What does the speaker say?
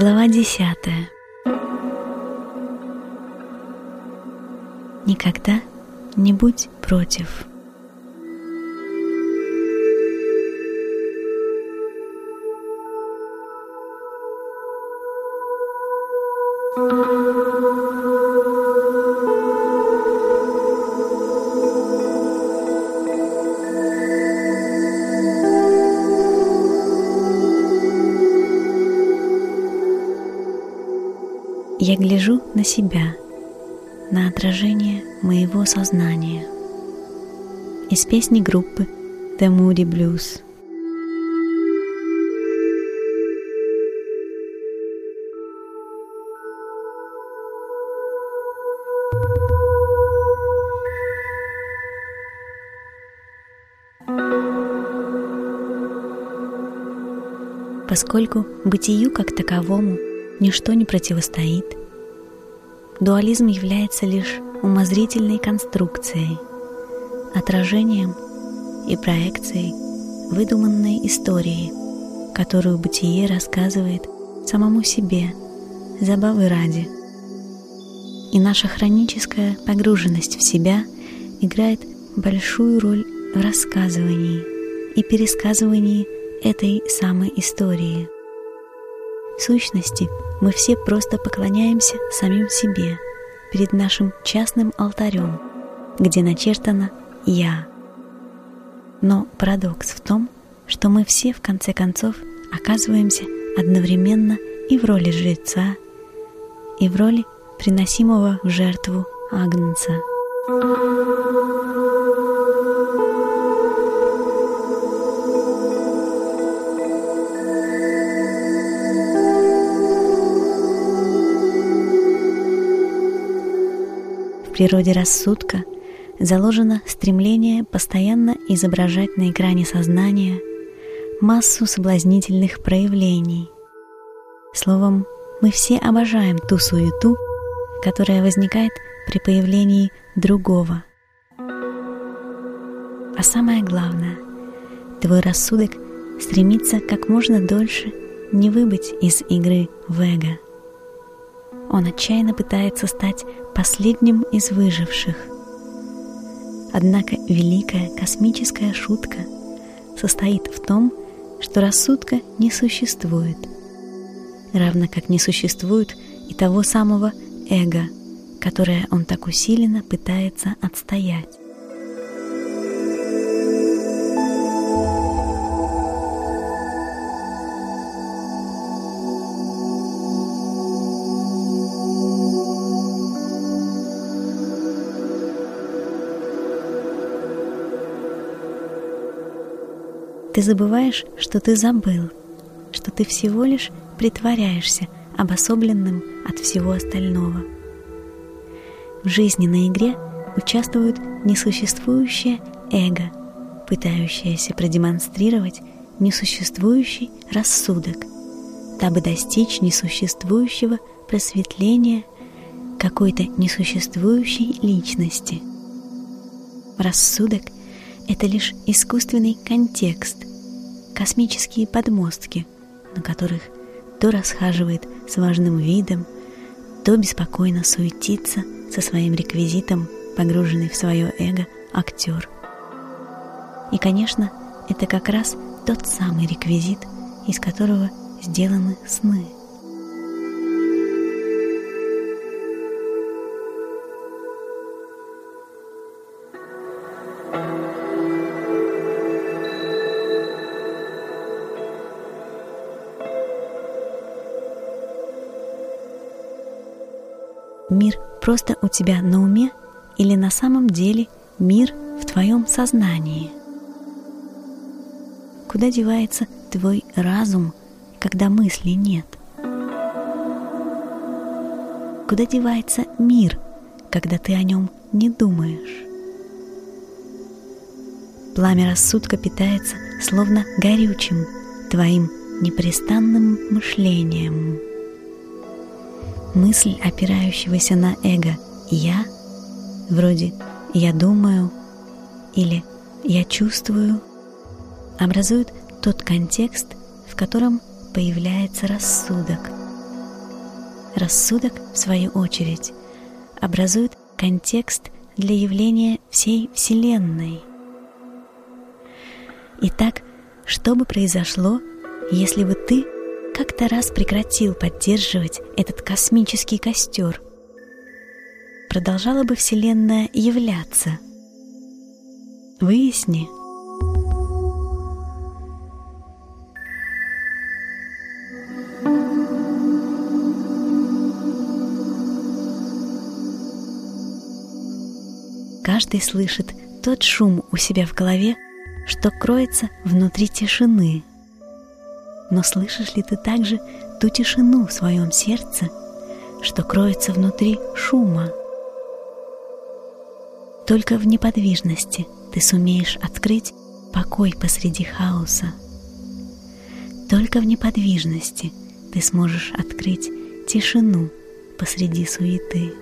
Глава десятая. Никогда не будь против. Я гляжу на себя, на отражение моего сознания. Из песни группы The Moody Blues. Поскольку бытию как таковому ничто не противостоит, дуализм является лишь умозрительной конструкцией, отражением и проекцией выдуманной истории, которую бытие рассказывает самому себе, забавы ради. И наша хроническая погруженность в себя играет большую роль в рассказывании и пересказывании этой самой истории. Сущности, мы все просто поклоняемся самим себе перед нашим частным алтарем, где начертано «Я». Но парадокс в том, что мы все в конце концов оказываемся одновременно и в роли жреца, и в роли приносимого в жертву Агнца. Природе рассудка заложено стремление постоянно изображать на экране сознания массу соблазнительных проявлений. Словом, мы все обожаем ту суету, которая возникает при появлении другого. А самое главное, твой рассудок стремится как можно дольше не выбыть из игры в эго – он отчаянно пытается стать последним из выживших. Однако великая космическая шутка состоит в том, что рассудка не существует, равно как не существует и того самого эго, которое он так усиленно пытается отстоять. Ты забываешь, что ты забыл, что ты всего лишь притворяешься обособленным от всего остального. В жизненной игре участвует несуществующее эго, пытающееся продемонстрировать несуществующий рассудок, дабы достичь несуществующего просветления какой-то несуществующей личности. Рассудок — это лишь искусственный контекст, космические подмостки, на которых то расхаживает с важным видом, то беспокойно суетится со своим реквизитом, погруженный в свое эго актер. И, конечно, это как раз тот самый реквизит, из которого сделаны сны – Мир просто у тебя на уме или на самом деле мир в твоем сознании? Куда девается твой разум, когда мысли нет? Куда девается мир, когда ты о нем не думаешь? Пламя рассудка питается словно горючим твоим непрестанным мышлением мысль, опирающегося на эго. «я», вроде «я думаю» или «я чувствую», образует тот контекст, в котором появляется рассудок, Рассудок, в свою очередь, образует контекст для явления всей Вселенной. Итак, что бы произошло, если бы ты как-то раз прекратил поддерживать этот космический костер? Продолжала бы Вселенная являться? Выясни. Каждый слышит тот шум у себя в голове, что кроется внутри тишины. Но слышишь ли ты также ту тишину в своем сердце, что кроется внутри шума? Только в неподвижности ты сумеешь открыть покой посреди хаоса. Только в неподвижности ты сможешь открыть тишину посреди суеты.